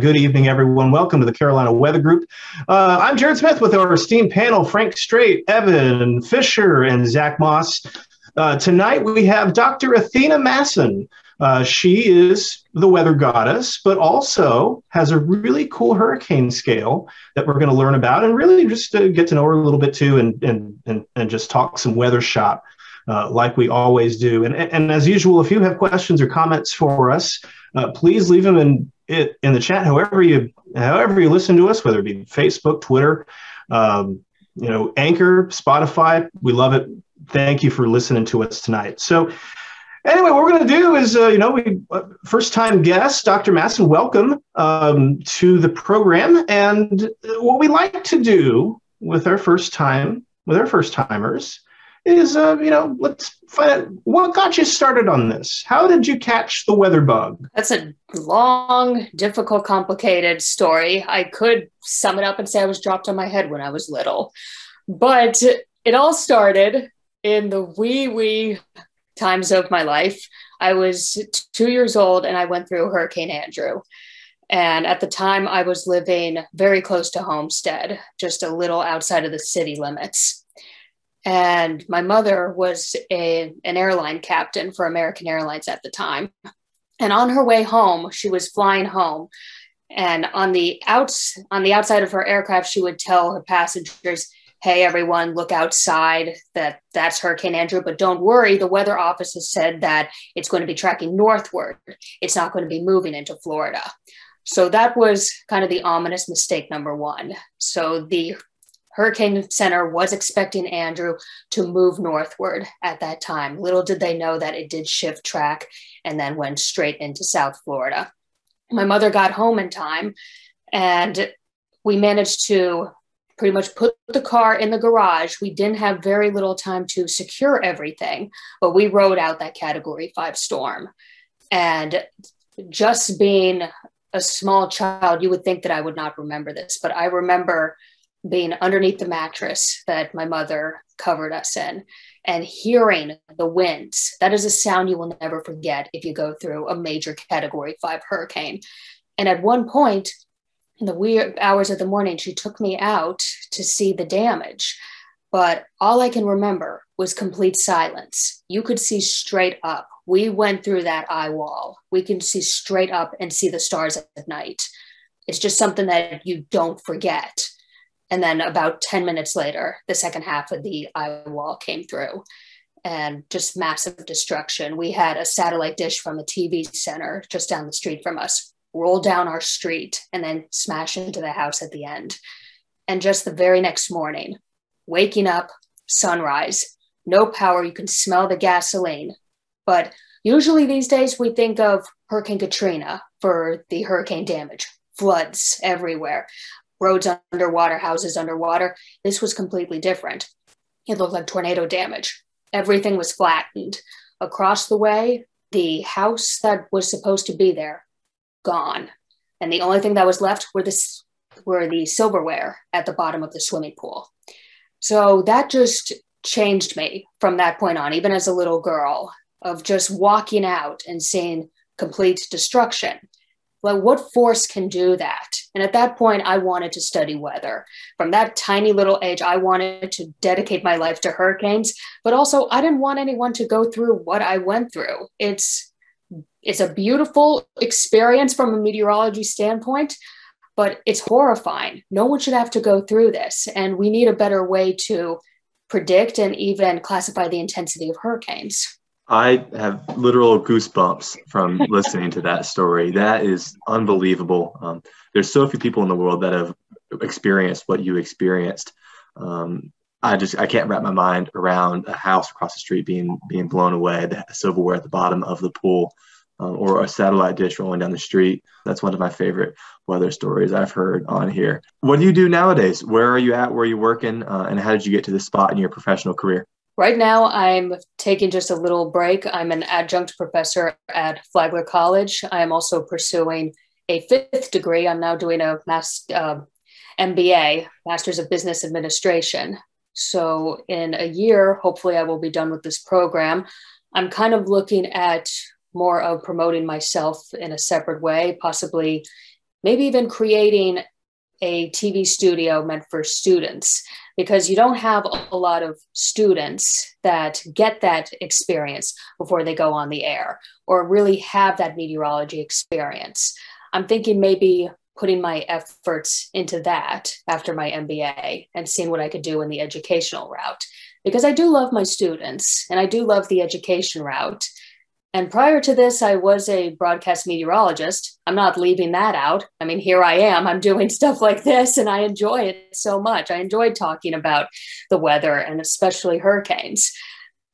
Good evening, everyone. Welcome to the Carolina Weather Group. Uh, I'm Jared Smith with our esteemed panel Frank Strait, Evan Fisher, and Zach Moss. Uh, tonight we have Dr. Athena Masson. Uh, she is the weather goddess, but also has a really cool hurricane scale that we're going to learn about and really just to get to know her a little bit too and, and, and, and just talk some weather shop uh, like we always do. And, and as usual, if you have questions or comments for us, uh, please leave them in it in the chat. However you however you listen to us, whether it be Facebook, Twitter, um, you know, Anchor, Spotify, we love it. Thank you for listening to us tonight. So. Anyway, what we're going to do is, uh, you know, we uh, first time guest, Dr. Masson, welcome um, to the program. And what we like to do with our first time, with our first timers, is uh, you know let's find out what got you started on this? How did you catch the weather bug? That's a long difficult complicated story. I could sum it up and say i was dropped on my head when i was little. But it all started in the wee wee times of my life. I was two years old and i went through hurricane andrew. And at the time i was living very close to homestead just a little outside of the city limits and my mother was a, an airline captain for American Airlines at the time. And on her way home, she was flying home. And on the outs on the outside of her aircraft, she would tell her passengers, "Hey, everyone, look outside. That that's Hurricane Andrew. But don't worry, the weather office has said that it's going to be tracking northward. It's not going to be moving into Florida." So that was kind of the ominous mistake number one. So the Hurricane Center was expecting Andrew to move northward at that time. Little did they know that it did shift track and then went straight into South Florida. My mother got home in time and we managed to pretty much put the car in the garage. We didn't have very little time to secure everything, but we rode out that category five storm. And just being a small child, you would think that I would not remember this, but I remember being underneath the mattress that my mother covered us in and hearing the winds. That is a sound you will never forget if you go through a major category five hurricane. And at one point, in the weird hours of the morning, she took me out to see the damage. But all I can remember was complete silence. You could see straight up. We went through that eye wall. We can see straight up and see the stars at night. It's just something that you don't forget. And then about 10 minutes later, the second half of the eye wall came through and just massive destruction. We had a satellite dish from a TV center just down the street from us roll down our street and then smash into the house at the end. And just the very next morning, waking up, sunrise, no power, you can smell the gasoline. But usually these days we think of Hurricane Katrina for the hurricane damage, floods everywhere roads underwater, houses underwater. This was completely different. It looked like tornado damage. Everything was flattened. Across the way, the house that was supposed to be there, gone. And the only thing that was left were the, were the silverware at the bottom of the swimming pool. So that just changed me from that point on, even as a little girl, of just walking out and seeing complete destruction like what force can do that? And at that point i wanted to study weather. From that tiny little age i wanted to dedicate my life to hurricanes but also i didn't want anyone to go through what i went through. It's it's a beautiful experience from a meteorology standpoint but it's horrifying. No one should have to go through this and we need a better way to predict and even classify the intensity of hurricanes I have literal goosebumps from listening to that story. That is unbelievable. Um, there's so few people in the world that have experienced what you experienced. Um, I just I can't wrap my mind around a house across the street being being blown away, the silverware at the bottom of the pool, um, or a satellite dish rolling down the street. That's one of my favorite weather stories I've heard on here. What do you do nowadays? Where are you at? Where are you working? Uh, and how did you get to this spot in your professional career? Right now, I'm taking just a little break. I'm an adjunct professor at Flagler College. I am also pursuing a fifth degree. I'm now doing a mass, uh, MBA, Masters of Business Administration. So, in a year, hopefully, I will be done with this program. I'm kind of looking at more of promoting myself in a separate way, possibly maybe even creating a TV studio meant for students because you don't have a lot of students that get that experience before they go on the air or really have that meteorology experience. I'm thinking maybe putting my efforts into that after my MBA and seeing what I could do in the educational route because I do love my students and I do love the education route. And prior to this, I was a broadcast meteorologist. I'm not leaving that out. I mean, here I am. I'm doing stuff like this and I enjoy it so much. I enjoyed talking about the weather and especially hurricanes.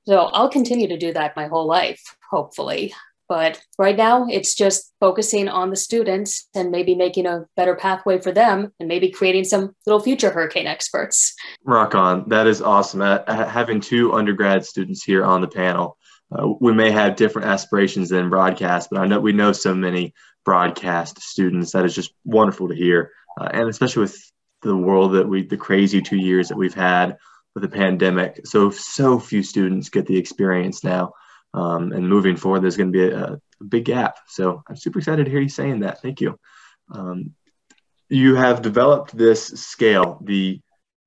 So I'll continue to do that my whole life, hopefully. But right now, it's just focusing on the students and maybe making a better pathway for them and maybe creating some little future hurricane experts. Rock on. That is awesome. Uh, having two undergrad students here on the panel, uh, we may have different aspirations than broadcast, but I know we know so many broadcast students. That is just wonderful to hear. Uh, and especially with the world that we, the crazy two years that we've had with the pandemic. So, so few students get the experience now. Um, and moving forward, there's going to be a, a, big gap. So I'm super excited to hear you saying that. Thank you. Um, you have developed this scale, the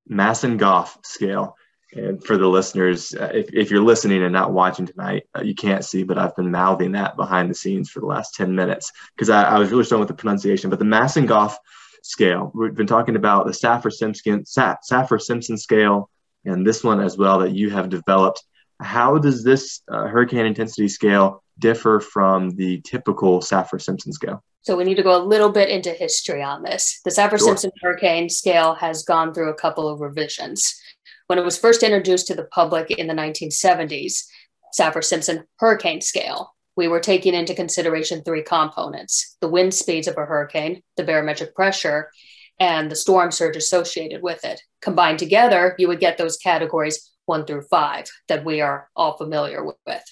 Masson-Goff scale. And for the listeners, uh, if, if you're listening and not watching tonight, uh, you can't see, but I've been mouthing that behind the scenes for the last 10 minutes because I, I, was really struggling with the pronunciation. But the Masson-Goff scale, we've been talking about the Saffir-Simpson, Saffir-Simpson scale and this one as well that you have developed how does this uh, hurricane intensity scale differ from the typical Saffir Simpson scale? So we need to go a little bit into history on this. The Saffir Simpson sure. hurricane scale has gone through a couple of revisions. When it was first introduced to the public in the 1970s, Saffir Simpson hurricane scale, we were taking into consideration three components the wind speeds of a hurricane, the barometric pressure, and the storm surge associated with it. Combined together, you would get those categories one through five that we are all familiar with.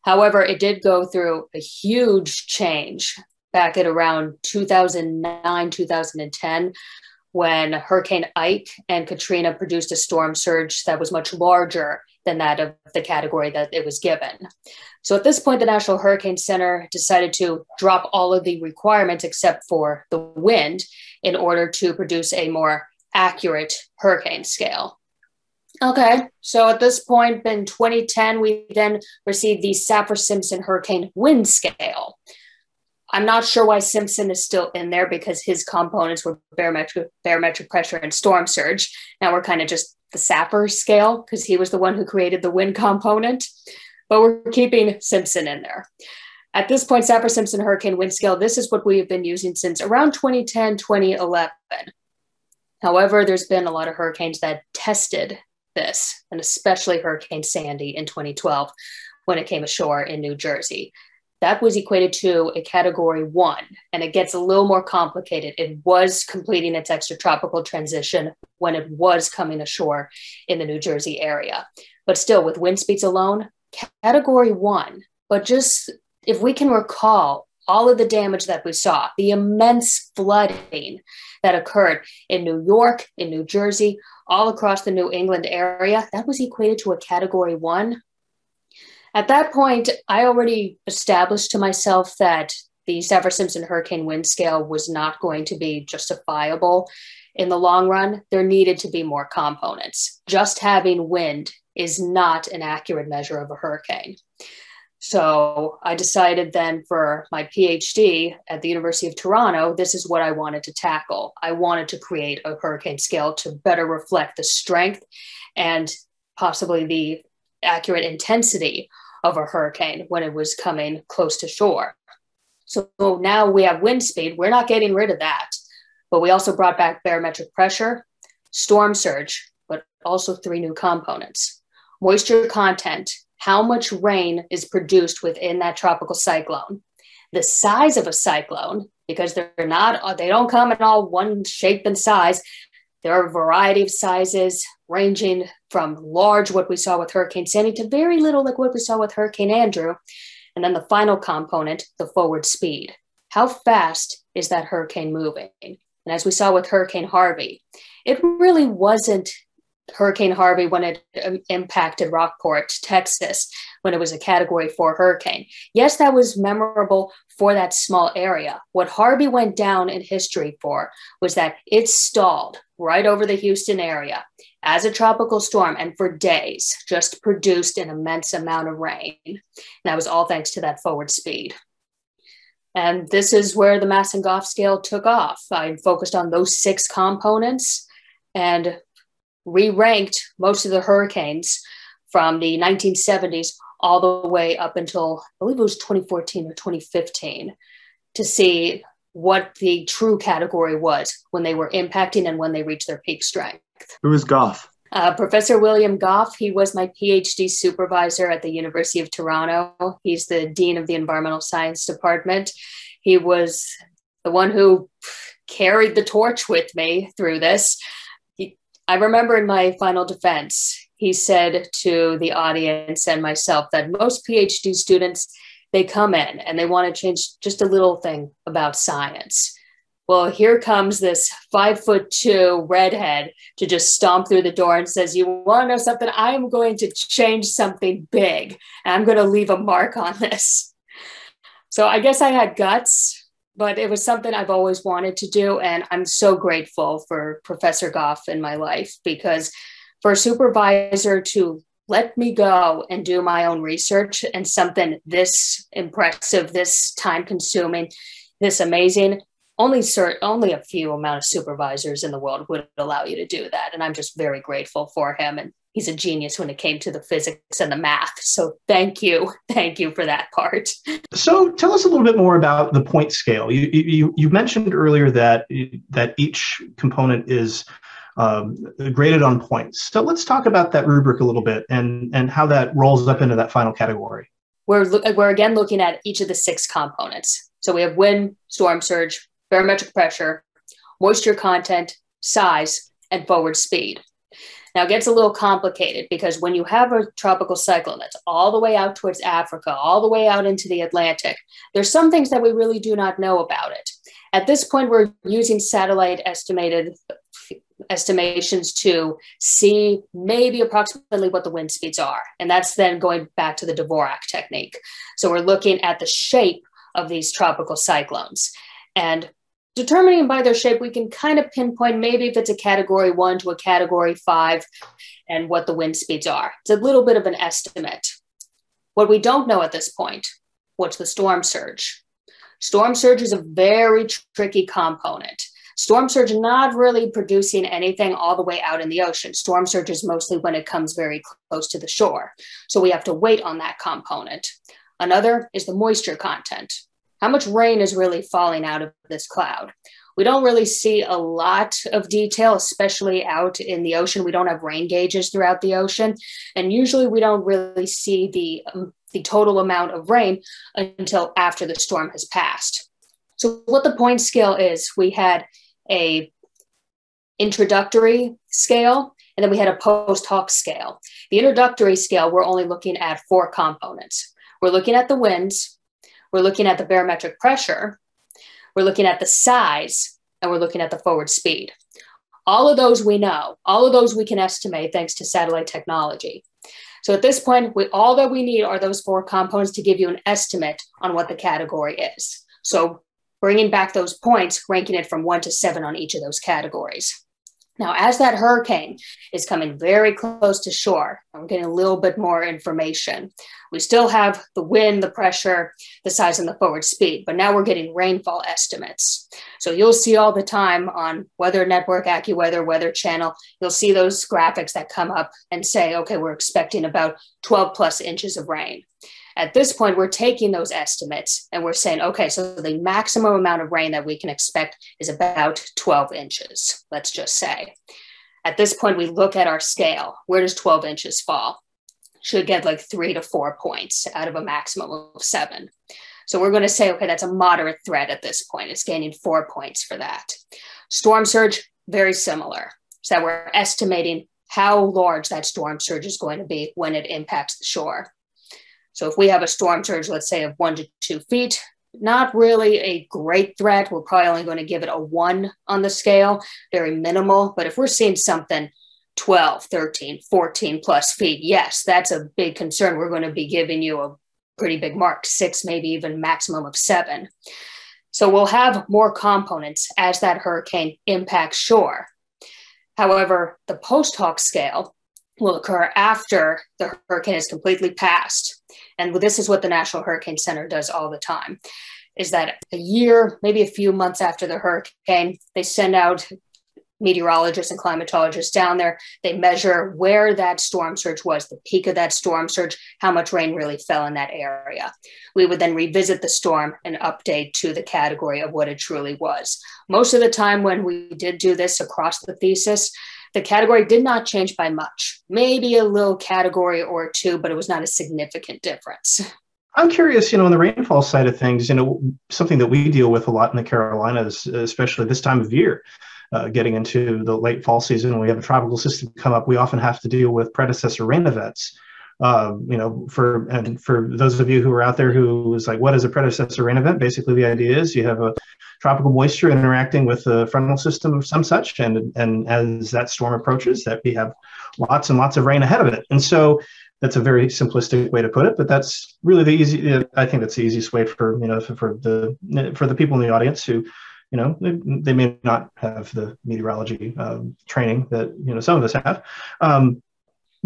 However, it did go through a huge change back at around 2009, 2010, when Hurricane Ike and Katrina produced a storm surge that was much larger than that of the category that it was given. So at this point, the National Hurricane Center decided to drop all of the requirements except for the wind in order to produce a more accurate hurricane scale. Okay, so at this point in 2010, we then received the Saffir Simpson Hurricane Wind Scale. I'm not sure why Simpson is still in there because his components were barometric, barometric pressure and storm surge. Now we're kind of just the Saffir scale because he was the one who created the wind component, but we're keeping Simpson in there. At this point, Saffir Simpson Hurricane Wind Scale, this is what we have been using since around 2010, 2011. However, there's been a lot of hurricanes that tested this, and especially Hurricane Sandy in 2012 when it came ashore in New Jersey. That was equated to a category one, and it gets a little more complicated. It was completing its extratropical transition when it was coming ashore in the New Jersey area. But still, with wind speeds alone, category one. But just if we can recall all of the damage that we saw, the immense flooding that occurred in New York, in New Jersey, all across the New England area, that was equated to a category one. At that point, I already established to myself that the Saffir Simpson hurricane wind scale was not going to be justifiable in the long run. There needed to be more components. Just having wind is not an accurate measure of a hurricane. So I decided then for my PhD at the University of Toronto, this is what I wanted to tackle. I wanted to create a hurricane scale to better reflect the strength and possibly the accurate intensity of a hurricane when it was coming close to shore. So now we have wind speed. We're not getting rid of that, but we also brought back barometric pressure, storm surge, but also three new components moisture content how much rain is produced within that tropical cyclone, the size of a cyclone, because they're not, they don't come in all one shape and size. There are a variety of sizes ranging from large, what we saw with Hurricane Sandy, to very little, like what we saw with Hurricane Andrew. And then the final component, the forward speed. How fast is that hurricane moving? And as we saw with Hurricane Harvey, it really wasn't Hurricane Harvey when it um, impacted Rockport, Texas, when it was a category four hurricane. Yes, that was memorable for that small area. What Harvey went down in history for was that it stalled right over the Houston area as a tropical storm and for days just produced an immense amount of rain. And that was all thanks to that forward speed. And this is where the Masson Goff scale took off. I focused on those six components and re ranked most of the hurricanes from the 1970s all the way up until I believe it was 2014 or 2015 to see what the true category was when they were impacting and when they reached their peak strength. Who is Goff? Uh, Professor William Goff, he was my PhD supervisor at the University of Toronto. He's the Dean of the Environmental Science Department. He was the one who carried the torch with me through this. He, I remember in my final defense, he said to the audience and myself that most PhD students they come in and they want to change just a little thing about science. Well, here comes this five foot two redhead to just stomp through the door and says, You want to know something? I am going to change something big and I'm going to leave a mark on this. So I guess I had guts, but it was something I've always wanted to do. And I'm so grateful for Professor Goff in my life because for a supervisor to let me go and do my own research and something this impressive, this time consuming, this amazing. Only only a few amount of supervisors in the world would allow you to do that, and I'm just very grateful for him. And he's a genius when it came to the physics and the math. So thank you, thank you for that part. So tell us a little bit more about the point scale. You you, you mentioned earlier that that each component is um, graded on points. So let's talk about that rubric a little bit and, and how that rolls up into that final category. We're, we're again looking at each of the six components. So we have wind, storm surge, barometric pressure, moisture content, size, and forward speed. Now it gets a little complicated because when you have a tropical cyclone that's all the way out towards Africa, all the way out into the Atlantic, there's some things that we really do not know about it. At this point, we're using satellite estimated estimations to see maybe approximately what the wind speeds are. And that's then going back to the Dvorak technique. So we're looking at the shape of these tropical cyclones. And determining by their shape, we can kind of pinpoint maybe if it's a category one to a category five and what the wind speeds are. It's a little bit of an estimate. What we don't know at this point, what's the storm surge? Storm surge is a very tricky component. Storm surge not really producing anything all the way out in the ocean. Storm surge is mostly when it comes very close to the shore. So we have to wait on that component. Another is the moisture content. How much rain is really falling out of this cloud? We don't really see a lot of detail, especially out in the ocean. We don't have rain gauges throughout the ocean. And usually we don't really see the, um, the total amount of rain until after the storm has passed. So, what the point scale is, we had a introductory scale and then we had a post hoc scale. The introductory scale, we're only looking at four components. We're looking at the winds, we're looking at the barometric pressure, we're looking at the size, and we're looking at the forward speed. All of those we know, all of those we can estimate thanks to satellite technology. So at this point, we, all that we need are those four components to give you an estimate on what the category is. So bringing back those points, ranking it from one to seven on each of those categories. Now, as that hurricane is coming very close to shore, I'm getting a little bit more information. We still have the wind, the pressure, the size, and the forward speed, but now we're getting rainfall estimates. So you'll see all the time on Weather Network, AccuWeather, Weather Channel, you'll see those graphics that come up and say, okay, we're expecting about 12 plus inches of rain. At this point, we're taking those estimates and we're saying, okay, so the maximum amount of rain that we can expect is about 12 inches, let's just say. At this point, we look at our scale. Where does 12 inches fall? Should get like three to four points out of a maximum of seven. So we're going to say, okay, that's a moderate threat at this point. It's gaining four points for that. Storm surge, very similar. So we're estimating how large that storm surge is going to be when it impacts the shore. So if we have a storm surge, let's say of one to two feet, not really a great threat. We're probably only going to give it a one on the scale, very minimal. But if we're seeing something 12, 13, 14 plus feet, yes, that's a big concern. We're going to be giving you a pretty big mark, six, maybe even maximum of seven. So we'll have more components as that hurricane impacts shore. However, the post hoc scale will occur after the hurricane is completely passed. And this is what the National Hurricane Center does all the time is that a year, maybe a few months after the hurricane, they send out meteorologists and climatologists down there. They measure where that storm surge was, the peak of that storm surge, how much rain really fell in that area. We would then revisit the storm and update to the category of what it truly was. Most of the time, when we did do this across the thesis, the category did not change by much, maybe a little category or two, but it was not a significant difference. I'm curious, you know, on the rainfall side of things, you know, something that we deal with a lot in the Carolinas, especially this time of year, uh, getting into the late fall season, when we have a tropical system come up, we often have to deal with predecessor rain events. Uh, you know, for and for those of you who are out there who is like, what is a predecessor rain event? Basically, the idea is you have a tropical moisture interacting with the frontal system of some such, and and as that storm approaches, that we have lots and lots of rain ahead of it, and so that's a very simplistic way to put it, but that's really the easy. I think that's the easiest way for you know for, for the for the people in the audience who you know they, they may not have the meteorology um, training that you know some of us have um,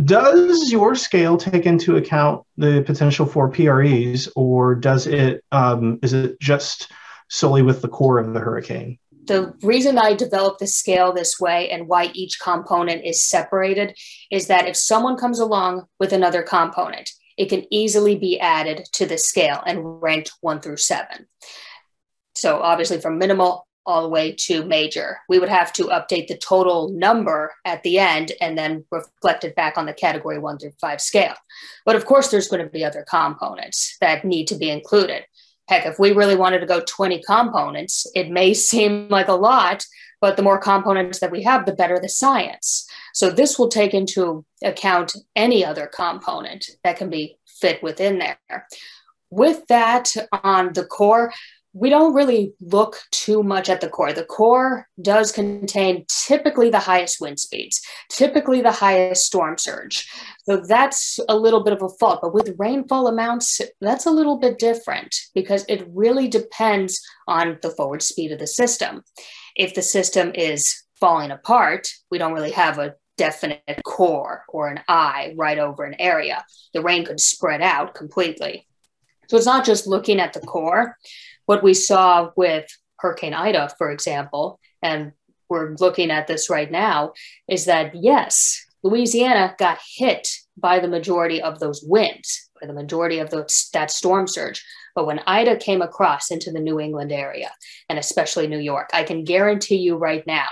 does your scale take into account the potential for pres or does it um, is it just solely with the core of the hurricane the reason I developed the scale this way and why each component is separated is that if someone comes along with another component, it can easily be added to the scale and ranked one through seven. So obviously from minimal all the way to major. We would have to update the total number at the end and then reflect it back on the category one through five scale. But of course, there's going to be other components that need to be included. Heck, if we really wanted to go 20 components, it may seem like a lot, but the more components that we have, the better the science. So this will take into account any other component that can be fit within there. With that on the core, we don't really look too much at the core. The core does contain typically the highest wind speeds, typically the highest storm surge. So that's a little bit of a fault. But with rainfall amounts, that's a little bit different because it really depends on the forward speed of the system. If the system is falling apart, we don't really have a definite core or an eye right over an area. The rain could spread out completely. So it's not just looking at the core what we saw with Hurricane Ida, for example, and we're looking at this right now, is that yes, Louisiana got hit by the majority of those winds, by the majority of those, that storm surge. But when Ida came across into the New England area, and especially New York, I can guarantee you right now,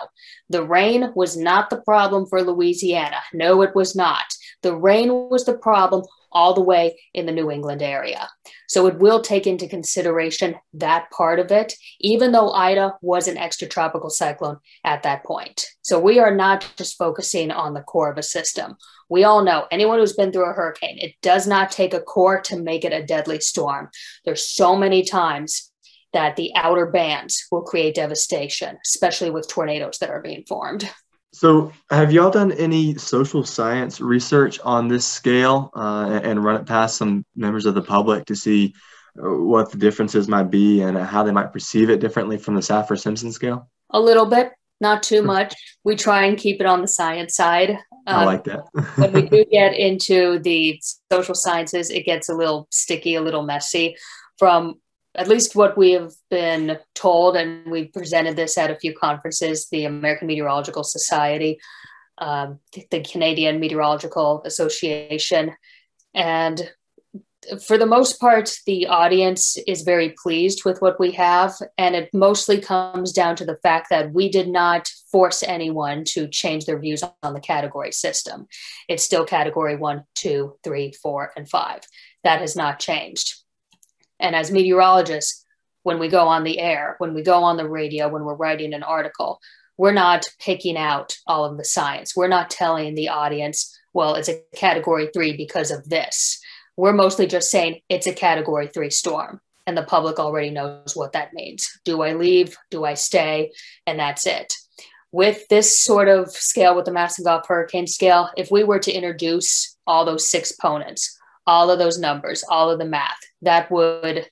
the rain was not the problem for Louisiana. No, it was not. The rain was the problem all the way in the New England area. So it will take into consideration that part of it, even though Ida was an extratropical cyclone at that point. So we are not just focusing on the core of a system. We all know anyone who's been through a hurricane, it does not take a core to make it a deadly storm. There's so many times that the outer bands will create devastation, especially with tornadoes that are being formed. So, have y'all done any social science research on this scale uh, and run it past some members of the public to see uh, what the differences might be and how they might perceive it differently from the Saffir Simpson scale? A little bit, not too much. We try and keep it on the science side. I um, like that. when we do get into the social sciences, it gets a little sticky, a little messy. From at least what we have been told, and we've presented this at a few conferences the American Meteorological Society, um, the Canadian Meteorological Association. And for the most part, the audience is very pleased with what we have. And it mostly comes down to the fact that we did not force anyone to change their views on the category system. It's still category one, two, three, four, and five. That has not changed. And as meteorologists, when we go on the air, when we go on the radio, when we're writing an article, we're not picking out all of the science. We're not telling the audience, well, it's a category three because of this. We're mostly just saying it's a category three storm. And the public already knows what that means. Do I leave? Do I stay? And that's it. with this sort of scale, with the Masson-Goff hurricane scale, if we were to introduce all those six components, all of those numbers, all of the math, that would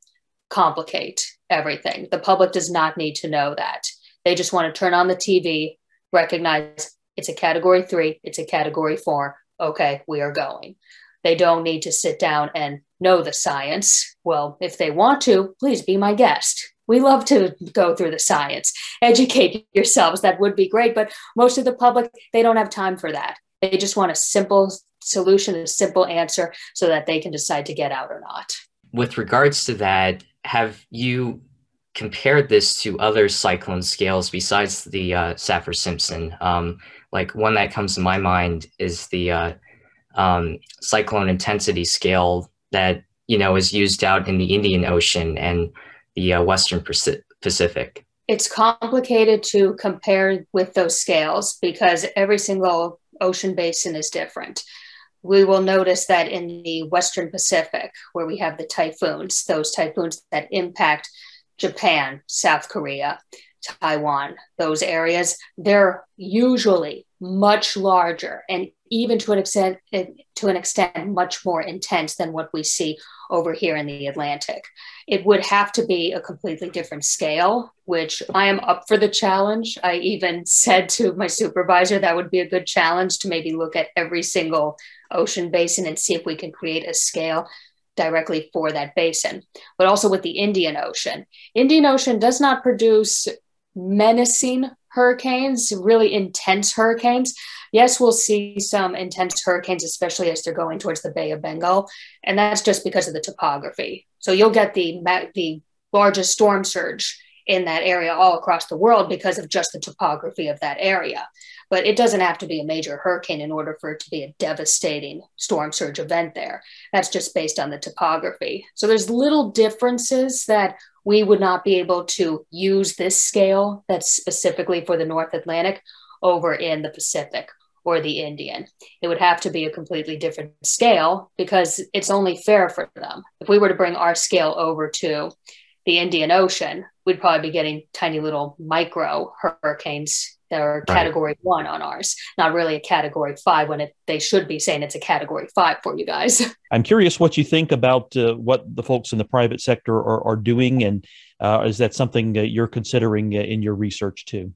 complicate everything. The public does not need to know that. They just want to turn on the TV, recognize it's a category three, it's a category four. Okay, we are going. They don't need to sit down and know the science. Well, if they want to, please be my guest. We love to go through the science, educate yourselves. That would be great. But most of the public, they don't have time for that. They just want a simple solution, a simple answer so that they can decide to get out or not. With regards to that, have you compared this to other cyclone scales besides the uh, Saffir Simpson? Um, like one that comes to my mind is the uh, um, cyclone intensity scale that you know is used out in the Indian Ocean and the uh, Western Pacific. It's complicated to compare with those scales because every single ocean basin is different. We will notice that in the Western Pacific, where we have the typhoons, those typhoons that impact Japan, South Korea, Taiwan, those areas, they're usually much larger and even to an extent to an extent much more intense than what we see over here in the Atlantic. It would have to be a completely different scale, which I am up for the challenge. I even said to my supervisor that would be a good challenge to maybe look at every single ocean basin and see if we can create a scale directly for that basin. But also with the Indian Ocean. Indian Ocean does not produce menacing hurricanes, really intense hurricanes. Yes, we'll see some intense hurricanes, especially as they're going towards the Bay of Bengal, and that's just because of the topography. So you'll get the the largest storm surge in that area all across the world because of just the topography of that area. But it doesn't have to be a major hurricane in order for it to be a devastating storm surge event there. That's just based on the topography. So there's little differences that we would not be able to use this scale that's specifically for the North Atlantic over in the Pacific or the Indian. It would have to be a completely different scale because it's only fair for them. If we were to bring our scale over to the Indian Ocean, we'd probably be getting tiny little micro hurricanes that are category right. one on ours, not really a category five when it, they should be saying it's a category five for you guys. I'm curious what you think about uh, what the folks in the private sector are, are doing, and uh, is that something that you're considering uh, in your research too?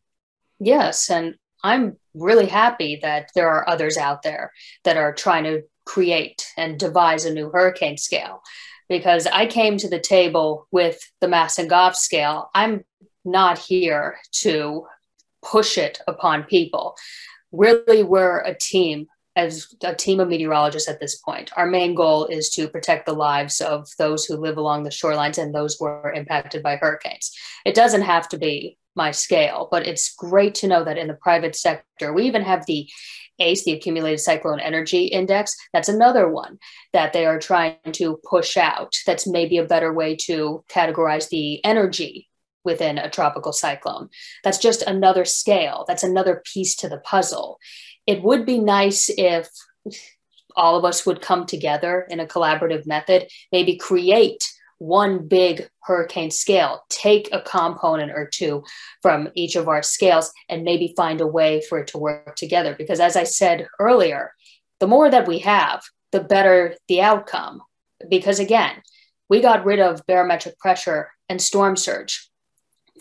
Yes, and I'm really happy that there are others out there that are trying to create and devise a new hurricane scale because I came to the table with the Masson-Goff scale. I'm not here to push it upon people. Really, we're a team as a team of meteorologists at this point. Our main goal is to protect the lives of those who live along the shorelines and those who are impacted by hurricanes. It doesn't have to be my scale, but it's great to know that in the private sector, we even have the ACE, the Accumulated Cyclone Energy Index. That's another one that they are trying to push out. That's maybe a better way to categorize the energy within a tropical cyclone. That's just another scale. That's another piece to the puzzle. It would be nice if all of us would come together in a collaborative method, maybe create one big hurricane scale, take a component or two from each of our scales and maybe find a way for it to work together. Because as I said earlier, the more that we have, the better the outcome. Because again, we got rid of barometric pressure and storm surge.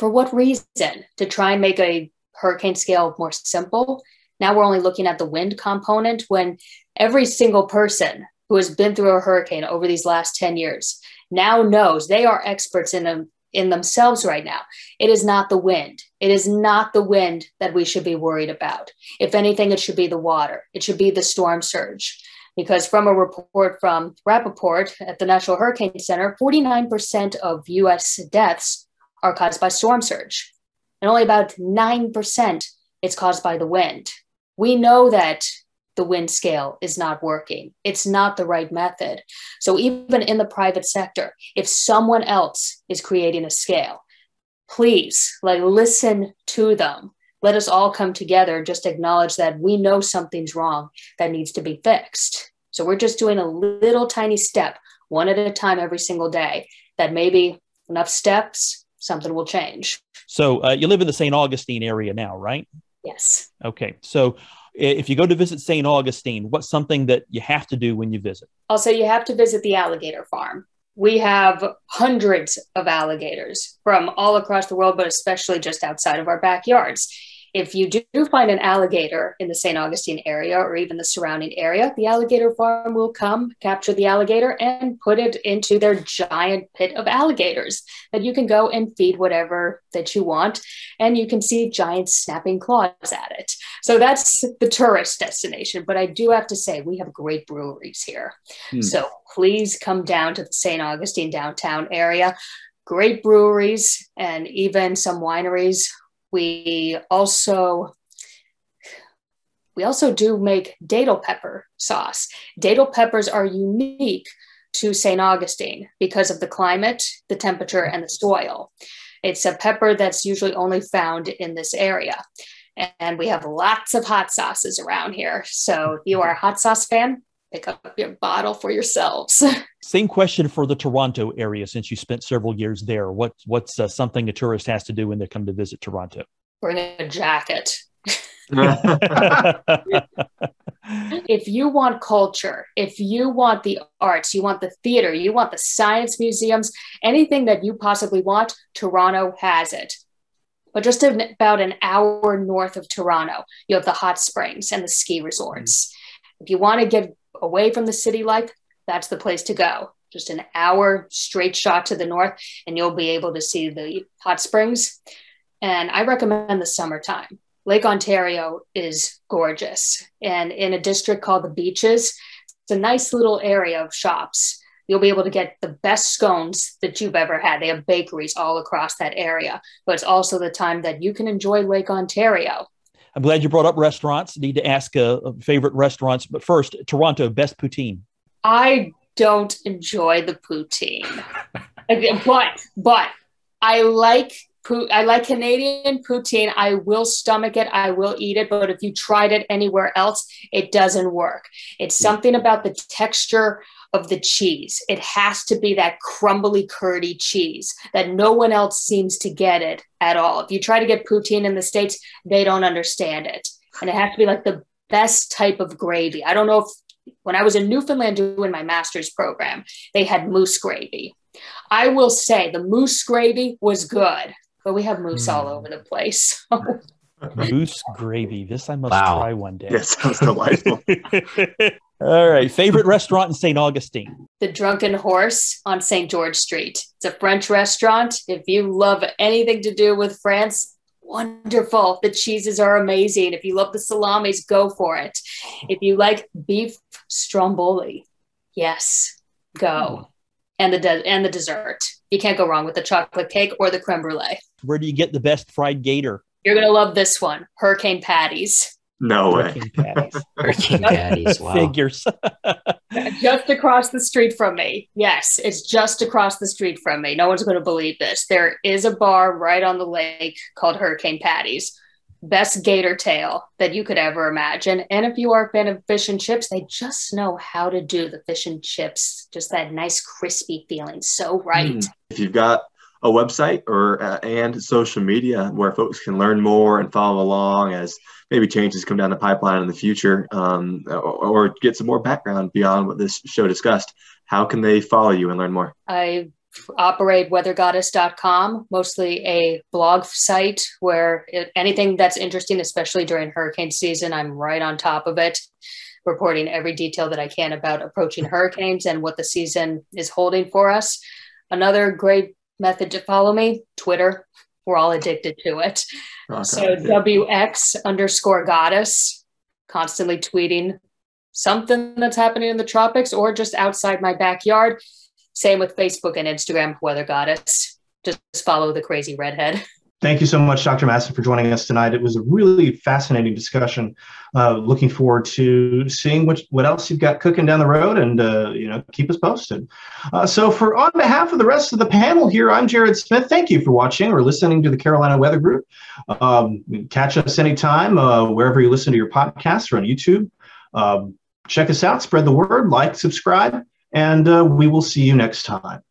For what reason? To try and make a hurricane scale more simple. Now we're only looking at the wind component when every single person who has been through a hurricane over these last 10 years now knows they are experts in them in themselves right now. It is not the wind. It is not the wind that we should be worried about. If anything, it should be the water. It should be the storm surge. Because from a report from Rappaport at the National Hurricane Center, 49% of US deaths are caused by storm surge, and only about 9% is caused by the wind. We know that the wind scale is not working. It's not the right method. So, even in the private sector, if someone else is creating a scale, please like listen to them. Let us all come together, just acknowledge that we know something's wrong that needs to be fixed. So, we're just doing a little tiny step, one at a time every single day, that maybe enough steps, something will change. So, uh, you live in the St. Augustine area now, right? Yes. Okay. So if you go to visit St. Augustine, what's something that you have to do when you visit? Also, you have to visit the alligator farm. We have hundreds of alligators from all across the world, but especially just outside of our backyards. If you do find an alligator in the St. Augustine area or even the surrounding area, the alligator farm will come, capture the alligator, and put it into their giant pit of alligators that you can go and feed whatever that you want. And you can see giant snapping claws at it. So that's the tourist destination. But I do have to say, we have great breweries here. Hmm. So please come down to the St. Augustine downtown area great breweries and even some wineries we also we also do make datil pepper sauce. Datil peppers are unique to St. Augustine because of the climate, the temperature, and the soil. It's a pepper that's usually only found in this area. And we have lots of hot sauces around here. So if you are a hot sauce fan, pick up your bottle for yourselves. Same question for the Toronto area since you spent several years there. What, what's uh, something a tourist has to do when they come to visit Toronto? Bring a jacket. if you want culture, if you want the arts, you want the theater, you want the science museums, anything that you possibly want, Toronto has it. But just about an hour north of Toronto, you have the hot springs and the ski resorts. Mm-hmm. If you want to get away from the city life, that's the place to go. Just an hour straight shot to the north, and you'll be able to see the hot springs. And I recommend the summertime. Lake Ontario is gorgeous. And in a district called the Beaches, it's a nice little area of shops. You'll be able to get the best scones that you've ever had. They have bakeries all across that area, but it's also the time that you can enjoy Lake Ontario. I'm glad you brought up restaurants. Need to ask uh, favorite restaurants, but first, Toronto best poutine. I don't enjoy the poutine, but but I like I like Canadian poutine. I will stomach it. I will eat it. But if you tried it anywhere else, it doesn't work. It's hmm. something about the texture of the cheese. It has to be that crumbly, curdy cheese that no one else seems to get it at all. If you try to get poutine in the States, they don't understand it. And it has to be like the best type of gravy. I don't know if when I was in Newfoundland doing my master's program, they had moose gravy. I will say the moose gravy was good, but we have moose mm. all hmm. over the place. moose gravy. This I must wow. try one day. That sounds delightful. all right. Favorite restaurant in St. Augustine? The Drunken Horse on St. George Street. It's a French restaurant. If you love anything to do with France, wonderful. The cheeses are amazing. If you love the salamis, go for it. If you like beef stromboli, yes, go. Hmm. And the de- and the dessert. You can't go wrong with the chocolate cake or the creme brulee. Where do you get the best fried gator? You're gonna love this one, hurricane patties. No way. Hurricane patties. hurricane patties. Wow. Figures. just across the street from me. Yes, it's just across the street from me. No one's going to believe this. There is a bar right on the lake called Hurricane Patties. Best gator tail that you could ever imagine. And if you are a fan of fish and chips, they just know how to do the fish and chips. Just that nice crispy feeling. So right. Mm. If you've got a website or uh, and social media where folks can learn more and follow along as maybe changes come down the pipeline in the future um, or, or, get some more background beyond what this show discussed how can they follow you and learn more i operate weathergoddess.com mostly a blog site where it, anything that's interesting especially during hurricane season i'm right on top of it reporting every detail that i can about approaching hurricanes and what the season is holding for us another great method to follow me Twitter. We're all addicted to it. Okay. So WX underscore goddess, constantly tweeting something that's happening in the tropics or just outside my backyard. Same with Facebook and Instagram, weather goddess. Just follow the crazy redhead. Thank you so much, Dr. Masson, for joining us tonight. It was a really fascinating discussion. Uh, looking forward to seeing what, what else you've got cooking down the road and, uh, you know, keep us posted. Uh, so for on behalf of the rest of the panel here, I'm Jared Smith. Thank you for watching or listening to the Carolina Weather Group. Um, catch us anytime, uh, wherever you listen to your podcasts or on YouTube. Um, check us out, spread the word, like, subscribe, and uh, we will see you next time.